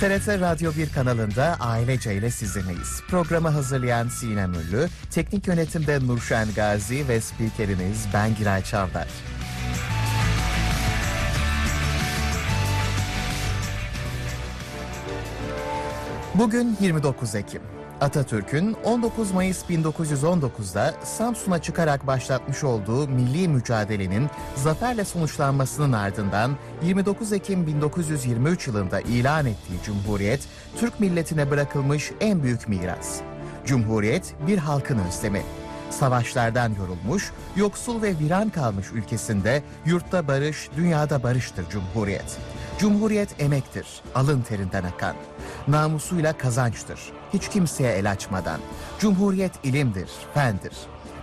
TRT Radyo 1 kanalında Ailece ile sizinleyiz. Programı hazırlayan Sinem Ünlü, teknik yönetimde Nurşen Gazi ve spikeriniz ben Giray Çavdar. Bugün 29 Ekim. Atatürk'ün 19 Mayıs 1919'da Samsun'a çıkarak başlatmış olduğu milli mücadelenin zaferle sonuçlanmasının ardından 29 Ekim 1923 yılında ilan ettiği Cumhuriyet, Türk milletine bırakılmış en büyük miras. Cumhuriyet bir halkın özlemi. Savaşlardan yorulmuş, yoksul ve viran kalmış ülkesinde yurtta barış, dünyada barıştır Cumhuriyet. Cumhuriyet emektir, alın terinden akan. Namusuyla kazançtır, hiç kimseye el açmadan. Cumhuriyet ilimdir, fendir.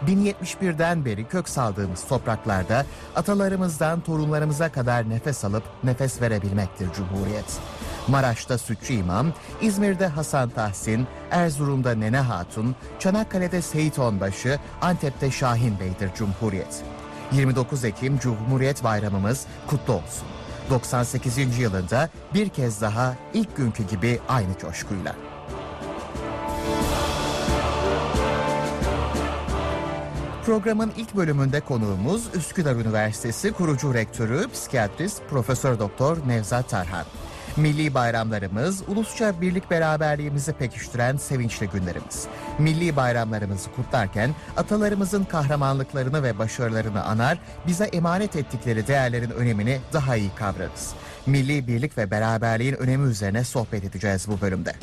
1071'den beri kök saldığımız topraklarda atalarımızdan torunlarımıza kadar nefes alıp nefes verebilmektir Cumhuriyet. Maraş'ta Sütçü İmam, İzmir'de Hasan Tahsin, Erzurum'da Nene Hatun, Çanakkale'de Seyit Onbaşı, Antep'te Şahin Bey'dir Cumhuriyet. 29 Ekim Cumhuriyet Bayramımız kutlu olsun. 98. yılında bir kez daha ilk günkü gibi aynı coşkuyla. Programın ilk bölümünde konuğumuz Üsküdar Üniversitesi kurucu rektörü, psikiyatrist Profesör Doktor Nevzat Tarhan. Milli bayramlarımız, ulusça birlik beraberliğimizi pekiştiren sevinçli günlerimiz. Milli bayramlarımızı kutlarken atalarımızın kahramanlıklarını ve başarılarını anar, bize emanet ettikleri değerlerin önemini daha iyi kavrarız. Milli birlik ve beraberliğin önemi üzerine sohbet edeceğiz bu bölümde.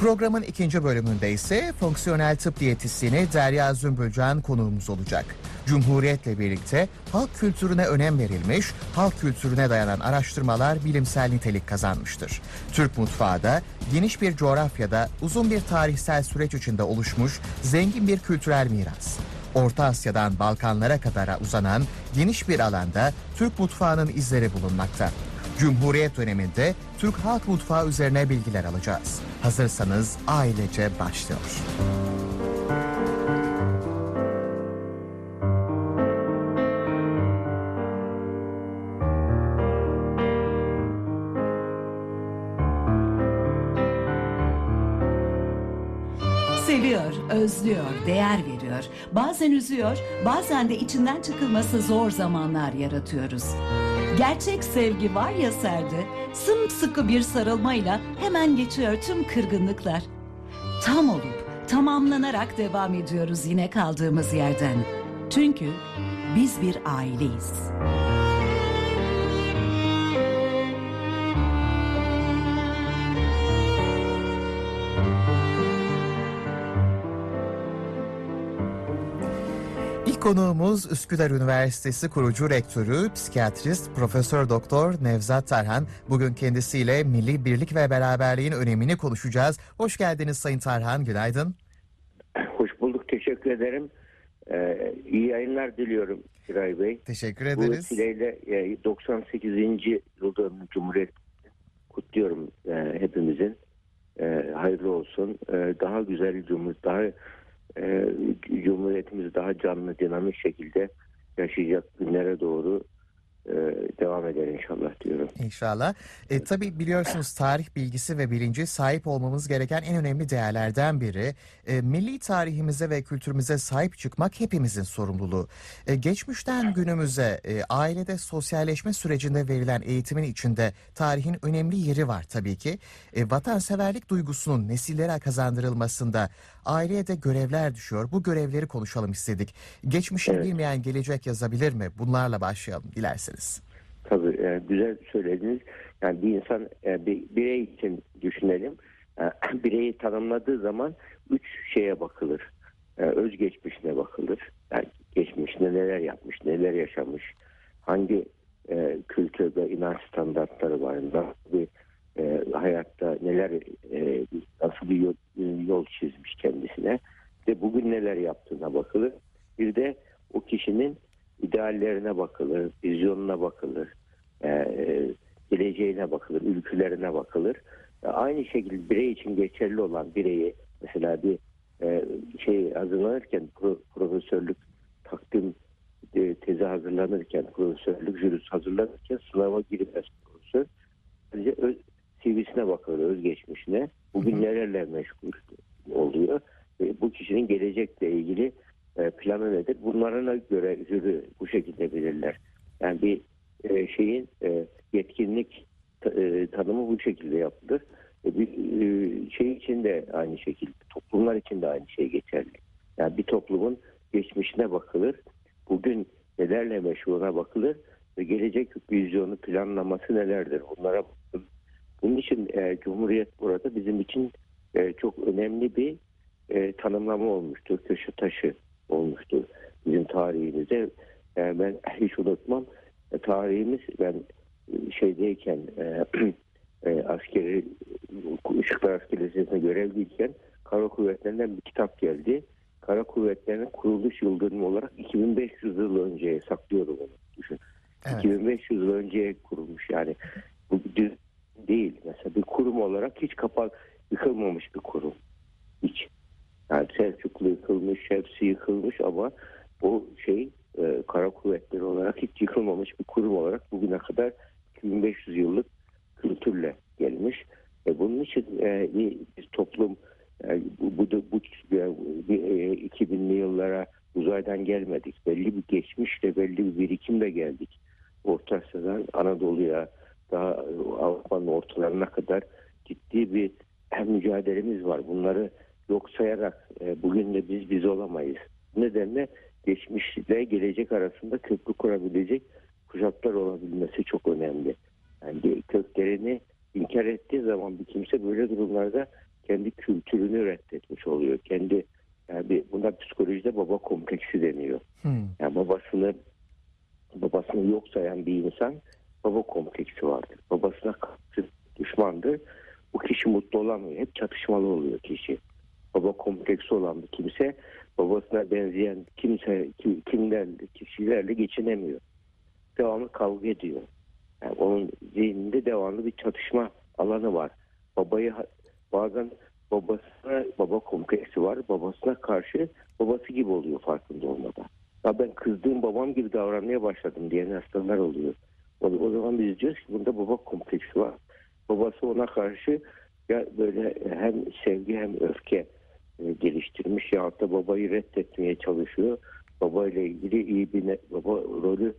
Programın ikinci bölümünde ise fonksiyonel tıp diyetisyeni Derya Zümbülcan konuğumuz olacak. Cumhuriyetle birlikte halk kültürüne önem verilmiş, halk kültürüne dayanan araştırmalar bilimsel nitelik kazanmıştır. Türk mutfağı da geniş bir coğrafyada uzun bir tarihsel süreç içinde oluşmuş zengin bir kültürel miras. Orta Asya'dan Balkanlara kadar uzanan geniş bir alanda Türk mutfağının izleri bulunmakta. Cumhuriyet döneminde Türk halk mutfağı üzerine bilgiler alacağız. Hazırsanız ailece başlıyor. Seviyor, özlüyor, değer veriyor. Bazen üzüyor, bazen de içinden çıkılması zor zamanlar yaratıyoruz. Gerçek sevgi var ya serde, sımsıkı bir sarılmayla hemen geçiyor tüm kırgınlıklar. Tam olup tamamlanarak devam ediyoruz yine kaldığımız yerden. Çünkü biz bir aileyiz. Konuğumuz Üsküdar Üniversitesi kurucu rektörü, psikiyatrist Profesör Doktor Nevzat Tarhan. Bugün kendisiyle milli birlik ve beraberliğin önemini konuşacağız. Hoş geldiniz Sayın Tarhan, günaydın. Hoş bulduk, teşekkür ederim. Ee, iyi yayınlar diliyorum Siray Bey. Teşekkür Bu ederiz. vesileyle e, 98. yılda Cumhuriyet kutluyorum e, hepimizin. E, hayırlı olsun. E, daha güzel Cumhuriyet, daha e, Cumhuriyetimiz daha canlı, dinamik şekilde yaşayacak günlere doğru devam eder inşallah diyorum. İnşallah. E, tabii biliyorsunuz tarih bilgisi ve bilinci sahip olmamız gereken en önemli değerlerden biri. E, milli tarihimize ve kültürümüze sahip çıkmak hepimizin sorumluluğu. E, geçmişten günümüze e, ailede sosyalleşme sürecinde verilen eğitimin içinde tarihin önemli yeri var tabii ki. E, vatanseverlik duygusunun nesillere kazandırılmasında aileye de görevler düşüyor. Bu görevleri konuşalım istedik. Geçmişi Evet. bilmeyen gelecek yazabilir mi? Bunlarla başlayalım dilerseniz. Tabii e, güzel söylediniz. Yani bir insan e, bir birey için düşünelim. E, bireyi tanımladığı zaman üç şeye bakılır. E, özgeçmişine bakılır. Yani geçmişinde neler yapmış, neler yaşamış, hangi e, kültür inanç standartları var, nasıl bir e, hayatta neler, e, nasıl bir yol, yol çizmiş kendisine ve bugün neler yaptığına bakılır. Bir de o kişinin ideallerine bakılır, vizyonuna bakılır, e, geleceğine bakılır, ülkülerine bakılır. E, aynı şekilde birey için geçerli olan bireyi mesela bir e, şey hazırlanırken pro- profesörlük takdim e, tezi hazırlanırken, profesörlük jürisi hazırlanırken sınava girmez profesör. Sadece öz, CV'sine bakıyor, özgeçmişine. Bugün nelerle meşgul oluyor. Bu kişinin gelecekle ilgili e, planı nedir? Bunlara göre jüri bu şekilde belirler. Yani bir e, şeyin e, yetkinlik ta- e, tanımı bu şekilde yapılır. E, bir e, şey için de aynı şekilde, toplumlar için de aynı şey geçerli. Yani bir toplumun geçmişine bakılır, bugün nelerle meşhuruna bakılır ve gelecek vizyonu planlaması nelerdir bunlara bakılır. Bunun için e, Cumhuriyet burada bizim için e, çok önemli bir e, tanımlama olmuştur, köşe taşı olmuştur bizim tarihimizde. E, ben hiç unutmam e, tarihimiz ben e, şeydeyken e, e, askeri Işıklar Askeri Lisesi'nde görevliyken Kara Kuvvetleri'nden bir kitap geldi. Kara Kuvvetleri'nin kuruluş yıl dönümü olarak 2500 yıl önceye saklıyorum onu. Düşün. Evet. 2500 yıl önceye kurulmuş yani. Bu düz değil. Mesela bir kurum olarak hiç kapak yıkılmamış bir kurum. Yani Selçuklu yıkılmış, hepsi yıkılmış ama o şey e, kara kuvvetleri olarak hiç yıkılmamış bir kurum olarak bugüne kadar 2500 yıllık kültürle gelmiş. E, bunun için e, bir, toplum e, bu, bu, bu e, bir, e, 2000'li yıllara uzaydan gelmedik. Belli bir geçmişle belli bir birikimle geldik. Orta Asya'dan Anadolu'ya daha e, Avrupa'nın ortalarına kadar ciddi bir mücadelemiz var. Bunları yok sayarak e, bugün de biz biz olamayız. Bu nedenle geçmişle gelecek arasında köprü kurabilecek kuşaklar olabilmesi çok önemli. Yani köklerini inkar ettiği zaman bir kimse böyle durumlarda kendi kültürünü reddetmiş oluyor. Kendi yani buna psikolojide baba kompleksi deniyor. Hmm. Yani babasını babasını yok sayan bir insan baba kompleksi vardır. Babasına karşı düşmandır. Bu kişi mutlu olamıyor. Hep çatışmalı oluyor kişi. Baba kompleksi olan bir kimse babasına benzeyen kimse kim, kimlerle kişilerle geçinemiyor. Devamlı kavga ediyor. Yani onun zihninde devamlı bir çatışma alanı var. Babayı bazen babasına baba kompleksi var. Babasına karşı babası gibi oluyor farkında olmadan. Ya ben kızdığım babam gibi davranmaya başladım diyen hastalar oluyor. O, o zaman biz diyoruz ki bunda baba kompleksi var. Babası ona karşı ya böyle hem sevgi hem öfke geliştirmiş ya da babayı reddetmeye çalışıyor. Baba ile ilgili iyi bir ne- baba rolü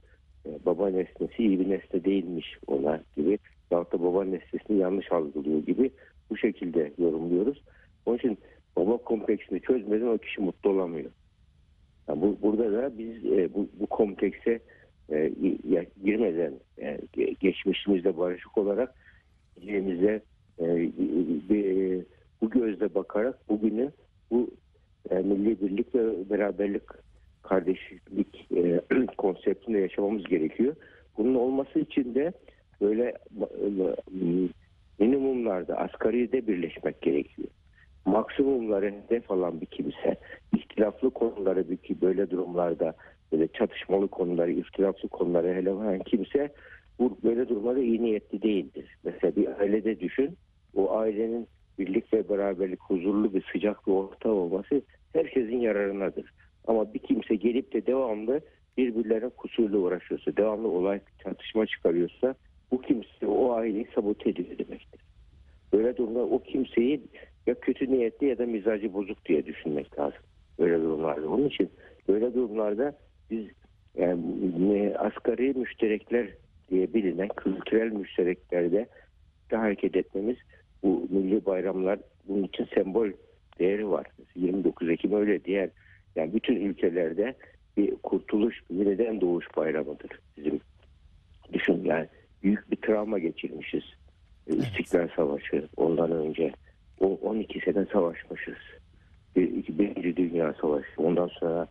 e, baba nesnesi iyi bir nesne değilmiş ona gibi. Ya da baba nesnesini yanlış algılıyor gibi bu şekilde yorumluyoruz. Onun için baba kompleksini çözmeden o kişi mutlu olamıyor. Yani bu, burada da biz e, bu, bu komplekse e, girmeden e, ge- geçmişimizle barışık olarak geleceğimize e, bir- bu gözle bakarak bugünü bu e, milli birlik ve beraberlik kardeşlik e, konseptinde yaşamamız gerekiyor. Bunun olması için de böyle e, minimumlarda asgaride birleşmek gerekiyor. Maksimumları hedef alan bir kimse ihtilaflı konuları bir böyle durumlarda böyle çatışmalı konuları, ihtilaflı konuları hele alan kimse bu böyle durumlarda iyi niyetli değildir. Mesela bir ailede düşün, o ailenin birlik ve beraberlik, huzurlu bir sıcak bir ortam olması herkesin yararınadır. Ama bir kimse gelip de devamlı birbirlerine kusurla uğraşıyorsa, devamlı olay çatışma çıkarıyorsa bu kimse o aileyi sabote ediyor demektir. Böyle durumda o kimseyi ya kötü niyetli ya da mizacı bozuk diye düşünmek lazım. Böyle durumlarda. Onun için böyle durumlarda biz yani, asgari müşterekler diye bilinen kültürel müştereklerde de hareket etmemiz bu milli bayramlar bunun için sembol değeri var. Mesela 29 Ekim öyle diğer yani bütün ülkelerde bir kurtuluş, yeniden doğuş bayramıdır bizim. Düşün yani büyük bir travma geçirmişiz. E, İstiklal Savaşı ondan önce. O 12 sene savaşmışız. Bir, Birinci Dünya Savaşı. Ondan sonra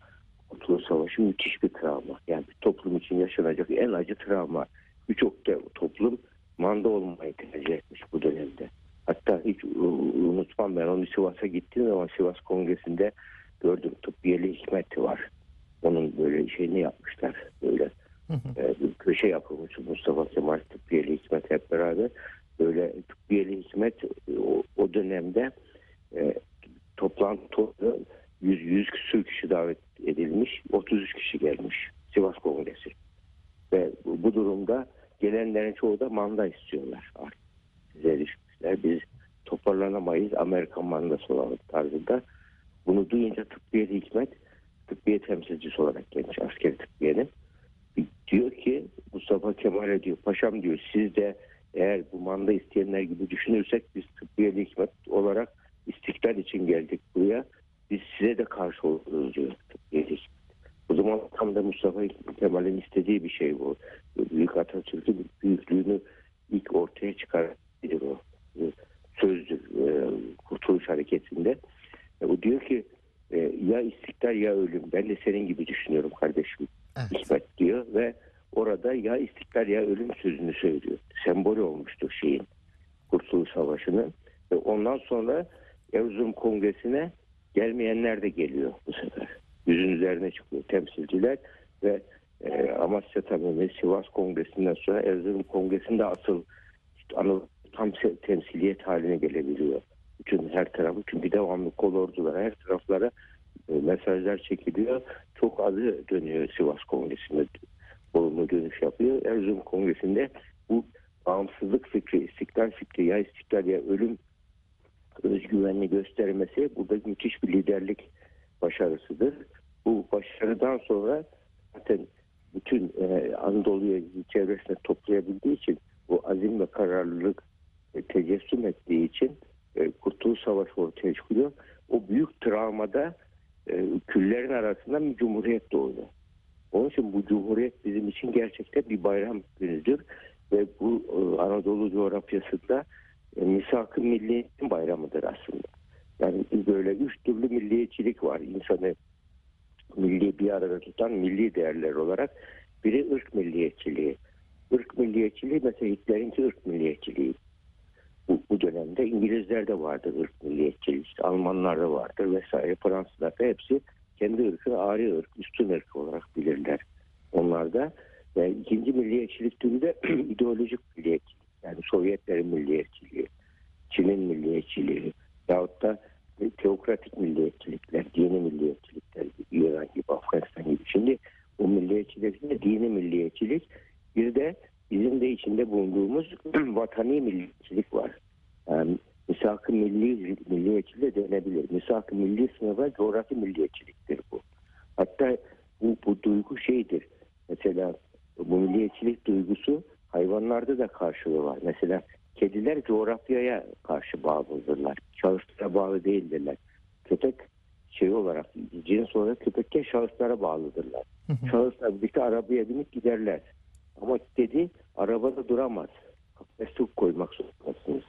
Kurtuluş Savaşı müthiş bir travma. Yani bir toplum için yaşanacak en acı travma. Birçok toplum manda olmayı tercih etmiş bu dönemde. Hatta hiç unutmam ben onu Sivas'a gittiğim zaman Sivas Kongresi'nde gördüm tıbbiyeli hikmeti var. Onun böyle şeyini yapmışlar. Böyle e, bir köşe yapılmış Mustafa Kemal Tıbbiyeli Hikmet hep beraber. Böyle Tıbbiyeli Hikmet e, o, o dönemde e, toplantı 100, 100 küsür kişi davet edilmiş. 33 kişi gelmiş Sivas Kongresi. Ve bu, bu durumda gelenlerin çoğu da manda istiyorlar. Artık Bize düşmüşler. Biz toparlanamayız. Amerikan mandası olalım tarzında. Bunu duyunca tıbbiye hikmet tıbbiye temsilcisi olarak gelmiş askeri tıbbiyenin. Diyor ki Mustafa Kemal'e diyor paşam diyor siz de eğer bu manda isteyenler gibi düşünürsek biz tıbbiye hikmet olarak istiklal için geldik buraya. Biz size de karşı oluruz diyor tıbbiye hikmet. O zaman tam da Mustafa Kemal'in istediği bir şey bu. Büyük Atatürk'ün büyüklüğünü ilk ortaya çıkaran biri o. Sözdür e, Hareketi'nde. E, o diyor ki e, ya istiklal ya ölüm. Ben de senin gibi düşünüyorum kardeşim. Evet. Hikmet diyor ve orada ya istiklal ya ölüm sözünü söylüyor. Sembol olmuştur şeyin Kurtuluş Savaşı'nın. Ve ondan sonra Erzurum Kongresi'ne gelmeyenler de geliyor bu sefer. Yüzün üzerine çıkıyor temsilciler ve e, Amasya tabii Sivas Kongresi'nden sonra Erzurum Kongresi'nde asıl işte Anadolu tam temsiliyet haline gelebiliyor. Bütün her tarafı çünkü devamlı kolordulara her taraflara e, mesajlar çekiliyor. Çok adı dönüyor Sivas Kongresi'nde olumlu dönüş yapıyor. Erzurum Kongresi'nde bu bağımsızlık fikri, istiklal fikri ya istiklal ya ölüm özgüvenini göstermesi burada müthiş bir liderlik başarısıdır. Bu başarıdan sonra zaten bütün e, Anadolu'yu çevresine toplayabildiği için bu azim ve kararlılık e, tecessüm ettiği için e, Kurtuluş Savaşı ortaya çıkıyor. O büyük travmada e, küllerin arasından bir cumhuriyet doğuyor. Onun için bu cumhuriyet bizim için gerçekten bir bayram günüdür ve bu e, Anadolu coğrafyasında e, misak-ı milliyetin bayramıdır aslında. Yani böyle üç türlü milliyetçilik var. İnsanı milli bir arada tutan milli değerler olarak biri ırk milliyetçiliği. Irk milliyetçiliği mesela Hitler'inki ırk milliyetçiliği. Bu, bu dönemde İngilizlerde vardır ırk milliyetçiliği, işte Almanlarda vardır vesaire, Fransızlarda hepsi kendi ırkını ari ırk, üstün ırk olarak bilirler. Onlar da ve ikinci milliyetçilik türü de ideolojik milliyetçilik. Yani Sovyetlerin milliyetçiliği, Çin'in milliyetçiliği yahut da teokratik milliyetçilikler, dini milliyetçilikler, İran gibi, Afganistan gibi. Şimdi bu milliyetçilikte dini milliyetçilik bir de bizim de içinde bulunduğumuz vatani milliyetçilik var. Yani misak-ı milli milliyetçiliği de denebilir. Misak-ı milli sınıfa coğrafi milliyetçiliktir bu. Hatta bu, bu duygu şeydir. Mesela bu milliyetçilik duygusu hayvanlarda da karşılığı var. Mesela kediler coğrafyaya karşı bağlıdırlar. Şahıslara bağlı değildirler. Köpek şey olarak cins olarak köpekke şahıslara bağlıdırlar. Şahıslar birlikte arabaya binip giderler. Ama kedi arabada duramaz. Kafeste koymak zorundasınız.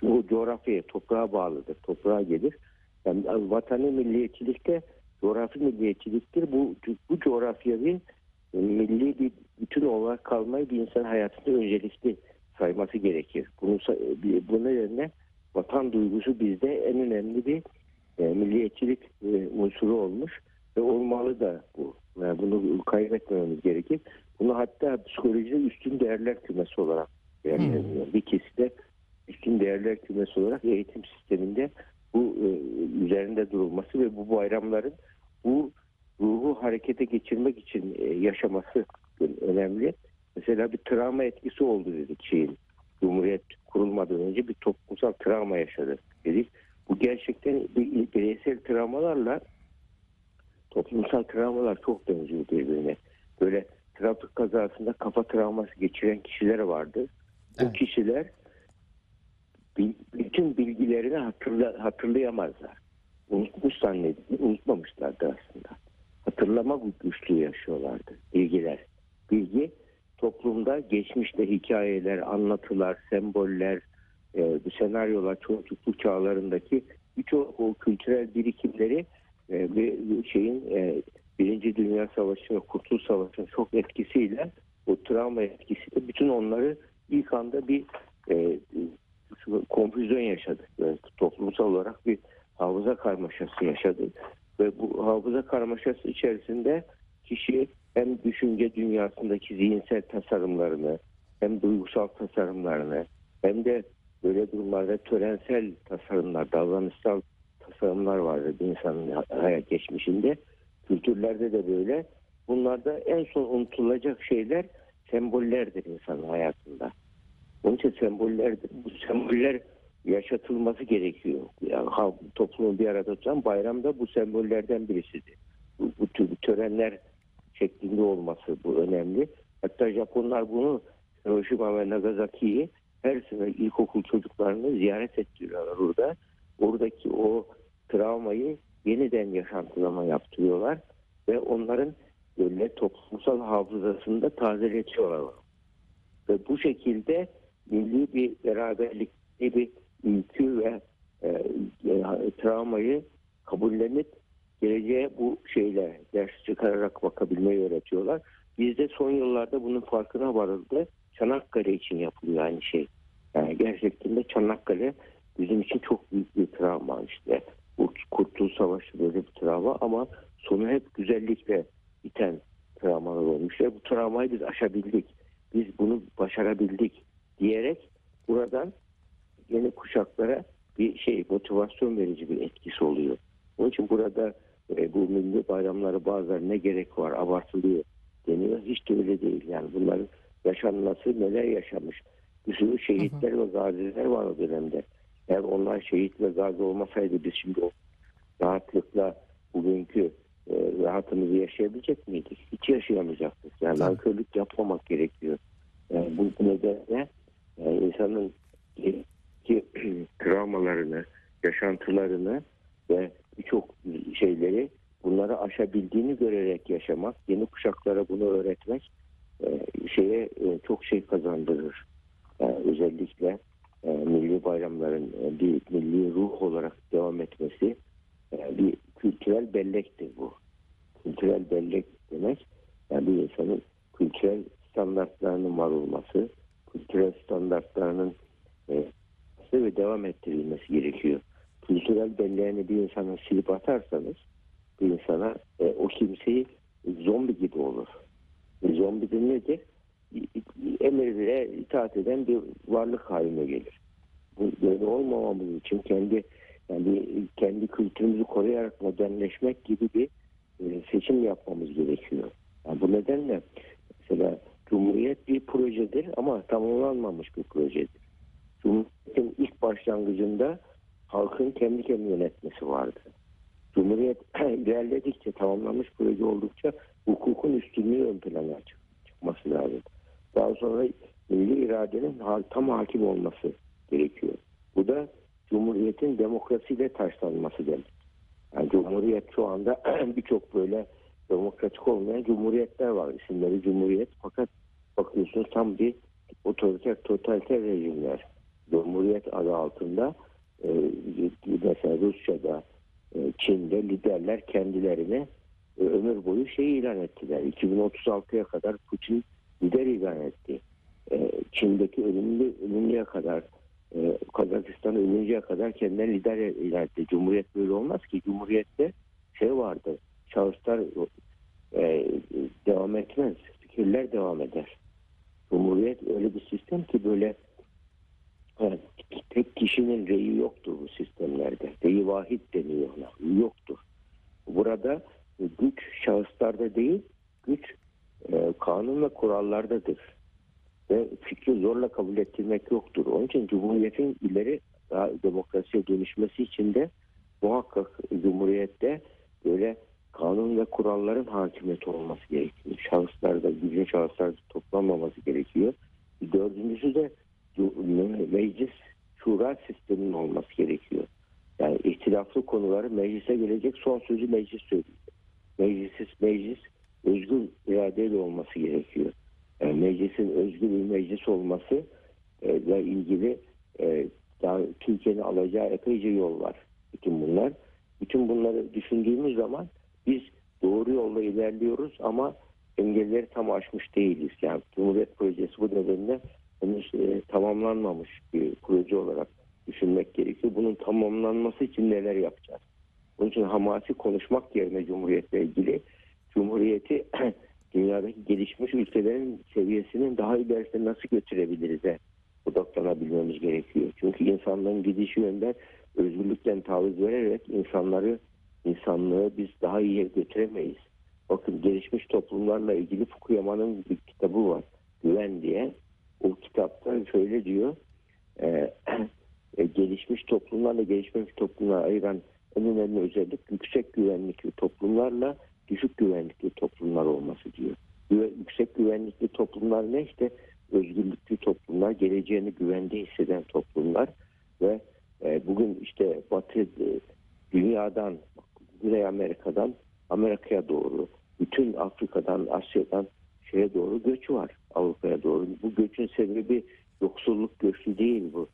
Çünkü o coğrafyaya, toprağa bağlıdır. Toprağa gelir. Yani vatani milliyetçilikte coğrafi milliyetçiliktir. Bu, bu coğrafyanın milli bir bütün olarak kalmayı bir insan hayatında öncelikli sayması gerekir. Bunu, bu nedenle vatan duygusu bizde en önemli bir e, milliyetçilik e, unsuru olmuş ve olmalı da bu. Yani bunu kaybetmememiz gerekir. Bunu hatta psikolojide üstün değerler kümesi olarak değerlendiriyor. Bir keside üstün değerler kümesi olarak eğitim sisteminde bu e, üzerinde durulması ve bu bayramların bu ruhu harekete geçirmek için e, yaşaması önemli. Mesela bir travma etkisi oldu dedik şeyin. Cumhuriyet kurulmadan önce bir toplumsal travma yaşadı dedik. Bu gerçekten bir, bireysel travmalarla toplumsal travmalar çok benziyor birbirine. Böyle trafik kazasında kafa travması geçiren kişiler vardı. Evet. O kişiler bütün bilgilerini hatırla, hatırlayamazlar. Unutmuş zannedildi, unutmamışlardı aslında. Hatırlama güçlüğü yaşıyorlardı bilgiler. Bilgi toplumda geçmişte hikayeler, anlatılar, semboller, e, senaryolar çocukluk çağlarındaki birçok o kültürel birikimleri e, bir şeyin e, Birinci Dünya Savaşı ve Kurtuluş Savaşı'nın çok etkisiyle o travma etkisiyle bütün onları ilk anda bir e, konfüzyon yaşadı. Yani toplumsal olarak bir hafıza karmaşası yaşadı. Ve bu hafıza karmaşası içerisinde kişi hem düşünce dünyasındaki zihinsel tasarımlarını hem duygusal tasarımlarını hem de böyle durumlarda törensel tasarımlar, davranışsal tasarımlar vardı insanın hayat geçmişinde. Kültürlerde de böyle bunlarda en son unutulacak şeyler sembollerdir insanın hayatında. Onun için sembollerdir. Bu semboller yaşatılması gerekiyor. Yani toplumu bir arada tutan bayramda bu sembollerden birisidir. Bu, bu tür törenler şeklinde olması bu önemli. Hatta Japonlar bunu Hiroşima ve Nagasaki'yi her sene ilkokul çocuklarını ziyaret ettiriyorlar orada. Oradaki o travmayı yeniden yaşantılama yaptırıyorlar ve onların böyle toplumsal hafızasını da tazeletiyorlar. Ve bu şekilde milli bir beraberlik, bir ülkü ve e, e, travmayı kabullenip geleceğe bu şeyle ders çıkararak bakabilmeyi öğretiyorlar. Bizde son yıllarda bunun farkına varıldı. Çanakkale için yapılıyor aynı şey. Yani gerçekten de Çanakkale bizim için çok büyük bir travma işte. Kurtuluş Savaşı böyle bir travma ama sonu hep güzellikle biten travmalar olmuş. Ve bu travmayı biz aşabildik. Biz bunu başarabildik diyerek buradan yeni kuşaklara bir şey motivasyon verici bir etkisi oluyor. Onun için burada e, bu milli bayramları bazen ne gerek var abartılıyor deniyor. Hiç de öyle değil. Yani bunların yaşanması neler yaşamış. Bir sürü şehitler hı hı. ve gaziler var o dönemde. Eğer onlar şehit ve gazi olmasaydı biz şimdi o rahatlıkla bugünkü e, rahatımızı yaşayabilecek miydik? Hiç yaşayamayacaktık. Yani nankörlük yapmamak gerekiyor. Yani bu nedenle yani insanın ki travmalarını, yaşantılarını ve birçok şeyleri bunları aşabildiğini görerek yaşamak, yeni kuşaklara bunu öğretmek e, şeye e, çok şey kazandırır. Yani özellikle e, milli bayramların bir milli ruh olarak devam etmesi bir kültürel bellektir bu. Kültürel bellek demek yani bir insanın kültürel standartlarının var olması, kültürel standartlarının ve devam ettirilmesi gerekiyor. Kültürel belleğini bir insanın silip atarsanız bir insana e, o kimseyi zombi gibi olur. E, zombi de nedir? Emirlere itaat eden bir varlık haline gelir. Bu böyle olmamamız için kendi yani kendi kültürümüzü koruyarak modernleşmek gibi bir e, seçim yapmamız gerekiyor. Yani bu nedenle mesela Cumhuriyet bir projedir ama tamamlanmamış bir projedir. Cumhuriyetin ilk başlangıcında halkın kendi kendini yönetmesi vardı. Cumhuriyet ilerledikçe tamamlanmış proje oldukça hukukun üstünlüğü ön plana çıkması lazım. Daha sonra milli iradenin tam hakim olması gerekiyor. Bu da Cumhuriyet'in demokrasiyle taşlanması demek. Yani Cumhuriyet şu anda birçok böyle demokratik olmayan cumhuriyetler var. İsimleri Cumhuriyet fakat bakıyorsunuz tam bir otoriter, totaliter rejimler. Cumhuriyet adı altında e, mesela Rusya'da, e, Çin'de liderler kendilerine e, ömür boyu şey ilan ettiler. 2036'ya kadar Putin lider ilan etti. E, Çin'deki ölümlü, ölümlüye kadar e, Kazakistan ölünceye kadar kendileri lider ilan etti. Cumhuriyet böyle olmaz ki. Cumhuriyette şey vardı. Şahıslar e, devam etmez. Fikirler devam eder. Cumhuriyet öyle bir sistem ki böyle Evet, tek kişinin reyi yoktur bu sistemlerde. Reyi vahid deniyor ona. Yoktur. Burada güç şahıslarda değil, güç e, kanun ve kurallardadır. Ve fikri zorla kabul ettirmek yoktur. Onun için Cumhuriyet'in ileri daha demokrasiye dönüşmesi için de muhakkak Cumhuriyet'te böyle kanun ve kuralların hakimiyeti olması gerekiyor. Şahıslarda, gücün şahıslarda toplanmaması gerekiyor. Dördüncüsü de meclis şura sisteminin olması gerekiyor. Yani ihtilaflı konuları meclise gelecek son sözü meclis söyleyecek. Meclis, meclis özgür iradeyle olması gerekiyor. Yani meclisin özgür bir meclis olması e, ile ilgili e, Türkiye'nin alacağı epeyce yol var. Bütün bunlar. Bütün bunları düşündüğümüz zaman biz doğru yolda ilerliyoruz ama engelleri tam aşmış değiliz. Yani Cumhuriyet Projesi bu nedenle henüz e, tamamlanmamış bir proje olarak düşünmek gerekiyor. Bunun tamamlanması için neler yapacağız? Bunun için hamasi konuşmak yerine Cumhuriyet'le ilgili Cumhuriyeti dünyadaki gelişmiş ülkelerin seviyesinin daha ilerisine nasıl götürebiliriz de odaklanabilmemiz gerekiyor. Çünkü insanların gidişi yönden özgürlükten taviz vererek insanları insanlığı biz daha iyiye götüremeyiz. bakın gelişmiş toplumlarla ilgili Fukuyama'nın bir kitabı var. Güven diye. O kitapta şöyle diyor. e, e, gelişmiş toplumlarla gelişmemiş toplumlar ayıran en önemli özellik yüksek güvenlikli toplumlarla düşük güvenlikli toplumlar olması diyor. Yüksek güvenlikli toplumlar ne işte? Özgürlüklü toplumlar, geleceğini güvende hisseden toplumlar ve e, bugün işte Batı e, dünyadan, Güney Amerika'dan Amerika'ya doğru, bütün Afrika'dan, Asya'dan şeye doğru göç var Avrupa'ya doğru. Bu göçün sebebi yoksulluk göçü değil bu.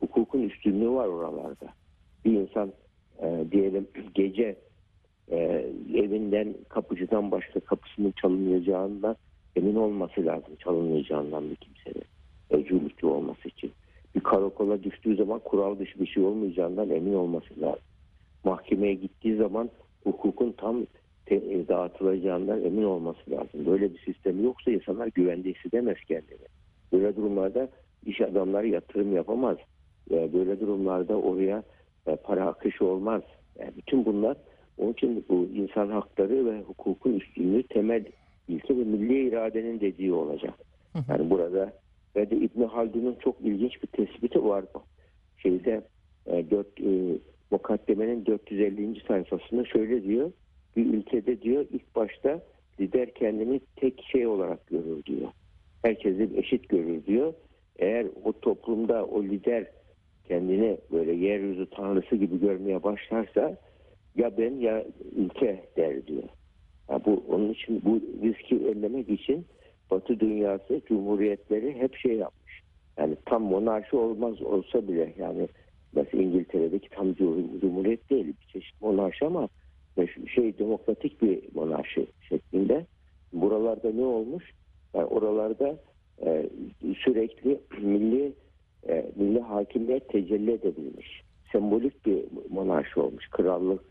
Hukukun üstünlüğü var oralarda. Bir insan e, diyelim gece e, evinden kapıcıdan başka kapısının çalınmayacağından emin olması lazım çalınmayacağından bir kimsenin özgürlükçü olması için. Bir karakola düştüğü zaman kural dışı bir şey olmayacağından emin olması lazım. Mahkemeye gittiği zaman hukukun tam te- e, dağıtılacağından emin olması lazım. Böyle bir sistem yoksa insanlar güvende hissedemez kendini. Böyle durumlarda iş adamları yatırım yapamaz. E, Böyle durumlarda oraya e, para akışı olmaz. Yani bütün bunlar onun için bu insan hakları ve hukukun üstünlüğü temel ilke ve milli iradenin dediği olacak. Yani burada ve de İbn Haldun'un çok ilginç bir tespiti var. Şeyde e, dört, e, mukaddemenin 450. sayfasında şöyle diyor. Bir ülkede diyor ilk başta lider kendini tek şey olarak görür diyor. Herkesi eşit görür diyor. Eğer o toplumda o lider kendini böyle yeryüzü tanrısı gibi görmeye başlarsa ya ben ya ülke der diyor. Ya bu onun için bu riski önlemek için Batı dünyası cumhuriyetleri hep şey yapmış. Yani tam monarşi olmaz olsa bile yani mesela İngiltere'deki tam cum- cumhuriyet değil bir çeşit monarşi ama şey demokratik bir monarşi şeklinde. Buralarda ne olmuş? Yani oralarda e, sürekli milli e, milli hakimiyet tecelli edebilmiş. Sembolik bir monarşi olmuş. Krallık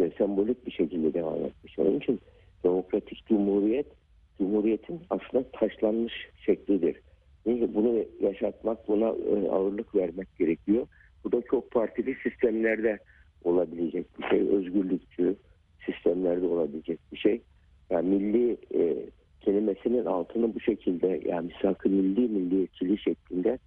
ve sembolik bir şekilde devam etmiş. Onun için demokratik cumhuriyet cumhuriyetin aslında taşlanmış şeklidir. Çünkü bunu yaşatmak, buna e, ağırlık vermek gerekiyor. Bu da çok partili sistemlerde olabilecek bir şey. Özgürlükçü sistemlerde olabilecek bir şey. Yani milli e, kelimesinin altını bu şekilde yani misak-ı milli milliyetçiliği şeklinde